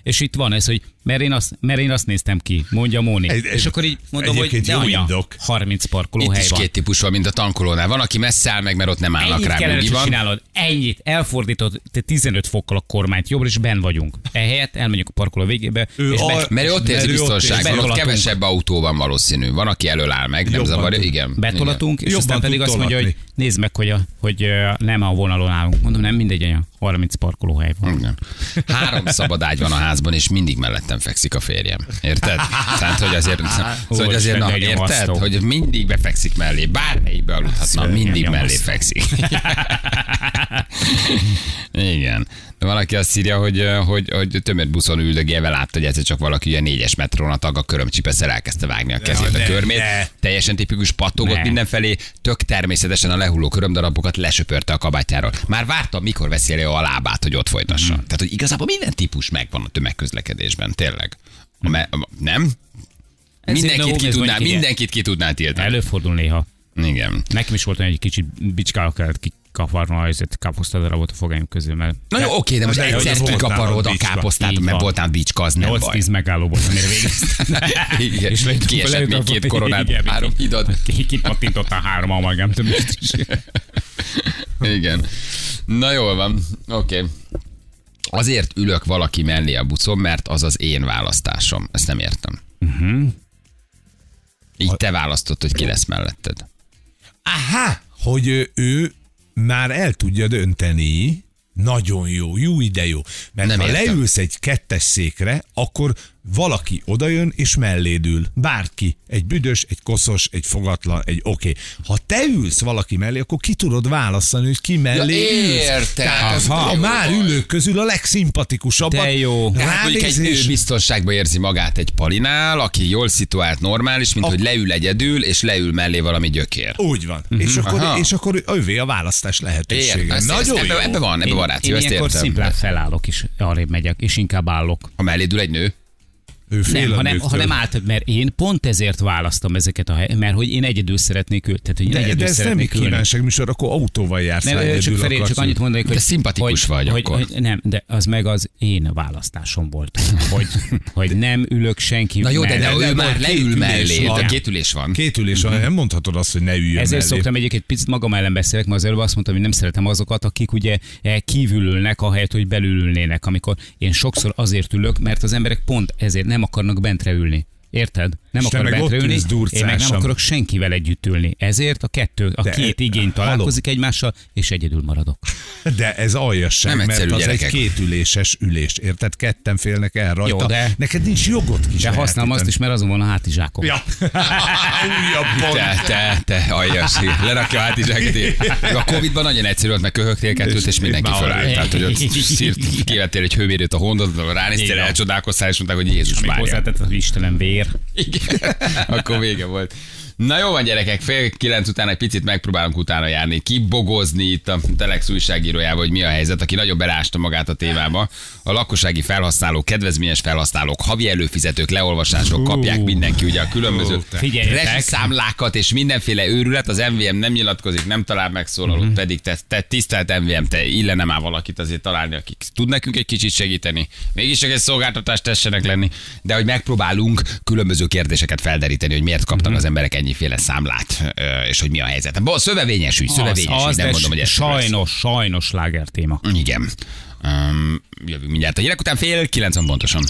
És itt van ez, hogy mert én azt, mert én azt néztem ki, mondja Móni. Egy- és akkor így mondom, hogy jó anya, indok. 30 Itt parkolóhely is van. két típus van, mint a tankolónál. Van, aki messze áll meg, mert ott nem állnak Ennyit rá, kellene van. csinálod. Ennyit. Elfordítod te 15 fokkal a kormányt jobbra, és ben vagyunk. Ehelyett elmegyünk a parkoló végébe, Ő és a- be, Mert ő ott érzi ott biztonságban, ott Betolatunk. kevesebb autó van valószínű. Van, aki elől áll meg, nem zavarja, igen. betolatunk, és Jobban aztán pedig azt mondja, hogy nézd meg, hogy, a, hogy nem a vonalon állunk. Mondom, nem mindegy, anya, 30 parkolóhely van. Igen. Igen. Három szabad ágy van a házban, és mindig mellettem fekszik a férjem. Érted? Tehát, hogy azért, szóval, hogy azért na, érted? Hogy mindig befekszik mellé. Bármelyikbe aludhatna, mindig mellé fekszik. Igen. De valaki azt írja, hogy, hogy, hogy tömörbuszon üldögélve látta, hogy egyszer csak valaki ugye négyes metrón a tag a körömcsipesszel elkezdte vágni a kezét a körmét. ne. Teljesen tipikus pattogott Ne. mindenfelé, tök természetesen a lehulló körömdarabokat lesöpörte a kabátjáról. Már vártam, mikor veszi elő a lábát, hogy ott folytassa. Tehát, hogy igazából minden típus megvan a tömegközlekedésben, tényleg. A me- a- nem? Ez Mindenkit ki, tudná, mindenkit ki tudná tiltani. Előfordul néha. Igen. Nekem is volt egy kicsit bicskára kellett kikaparni a káposztadarabot a fogaim közül, mert Na jó, oké, de most de egyszer kikaparod a a káposztát, mert voltál bicska, az nem baj. 8-10 megálló volt, amire végeztem. És Kiesett még két koronát, igen, három ki- hidad. ki- Kipattintottál három amalgám többet is. Igen. Na jól van, oké. Okay. Azért ülök valaki mellé a bucon, mert az az én választásom. Ezt nem értem. Uh-huh. Így te választod, hogy ki lesz melletted. Aha, hogy ő, ő már el tudja dönteni, nagyon jó, jó ide jó. Mert Nem ha értem. leülsz egy kettes székre, akkor valaki odajön és melléd ül. Bárki. Egy büdös, egy koszos, egy fogatlan, egy oké. Okay. Ha te ülsz valaki mellé, akkor ki tudod választani, hogy ki mellé Ja, ülsz. értem. Tehát az Aha. a már ülők közül a legszimpatikusabbat. De jó. Tehát mondjuk egy nő biztonságban érzi magát egy palinál, aki jól szituált, normális, mint A- hogy leül egyedül, és leül mellé valami gyökér. Úgy van. És, akkor, Aha. és akkor övé a választás lehetősége. Nagyon ebbe, ebbe van, ebbe van ráció, Én ezt értem. szimplán felállok is, arrébb megyek, és inkább állok. Ha melléd ül egy nő, Ő fél Nem, a hanem, hanem állt, mert én pont ezért választom ezeket a hely, mert hogy én egyedül szeretnék ülni. Tehát, hogy én De, egyedül de ez nem egy szeretnék ülni. kívánságműsor, akkor autóval jársz. Nem, csak Feri, csak annyit mondanék, hogy... De szimpatikus hogy, vagy hogy, akkor. Hogy, nem, de az meg az én választásom volt. Hogy, hogy nem ülök senki Na jó, de, de ő már leül mellé, két ülés van. Két ülés van, nem mondhatod azt, hogy ne üljön Ezért mellé. szoktam egyébként picit magam ellen beszélek, mert az előbb azt mondtam, hogy nem szeretem azokat, akik ugye eh, kívül ülnek, ahelyett, hogy belül ülnének, amikor én sokszor azért ülök, mert az emberek pont ezért nem akarnak bentre ülni. Érted? Nem akar ülsz én meg nem akarok senkivel együtt ülni. Ezért a kettő, a De, két igény halló. találkozik egymással, és egyedül maradok. De ez aljasság, Nem mert az gyerekek. egy kétüléses ülés, érted? Ketten félnek el rajta. Jó, de- Neked nincs jogod kis De használom azt is, mert azon van a hátizsákom. Ja. Újabb pont. Te, te, te, aljas, lerakja a hátizsákot. A Covid-ban nagyon egyszerű volt, mert köhögtél kettőt, és És mindenki már fölállt. Tehát, hogy ott szírt, kivettél egy hőmérőt a hondodon, ránéztél, elcsodálkoztál, és mondták, hogy Jézus Mária. hozzátett az Istenem vér. Igen. Akkor vége volt. Na jó van gyerekek, fél kilenc után egy picit megpróbálunk utána járni, kibogozni itt a Telex újságírójával, hogy mi a helyzet, aki nagyon belásta magát a témába. A lakossági felhasználók, kedvezményes felhasználók, havi előfizetők, leolvasások kapják mindenki ugye a különböző rezsiszámlákat és mindenféle őrület, az MVM nem nyilatkozik, nem talál megszólalót, Mhm. pedig te, te tisztelt MVM, te illene már valakit azért találni, akik tud nekünk egy kicsit segíteni. Mégis csak egy szolgáltatást tessenek lenni, de hogy megpróbálunk különböző kérdéseket felderíteni, hogy miért kaptak az emberek ennyiféle számlát, és hogy mi a helyzet. Bo, szövevényes ügy, szövevényes ügy, nem mondom, hogy ez sajnos, sajnos láger téma. Igen. Um, jövünk mindjárt a hírek után fél 90 pontosan.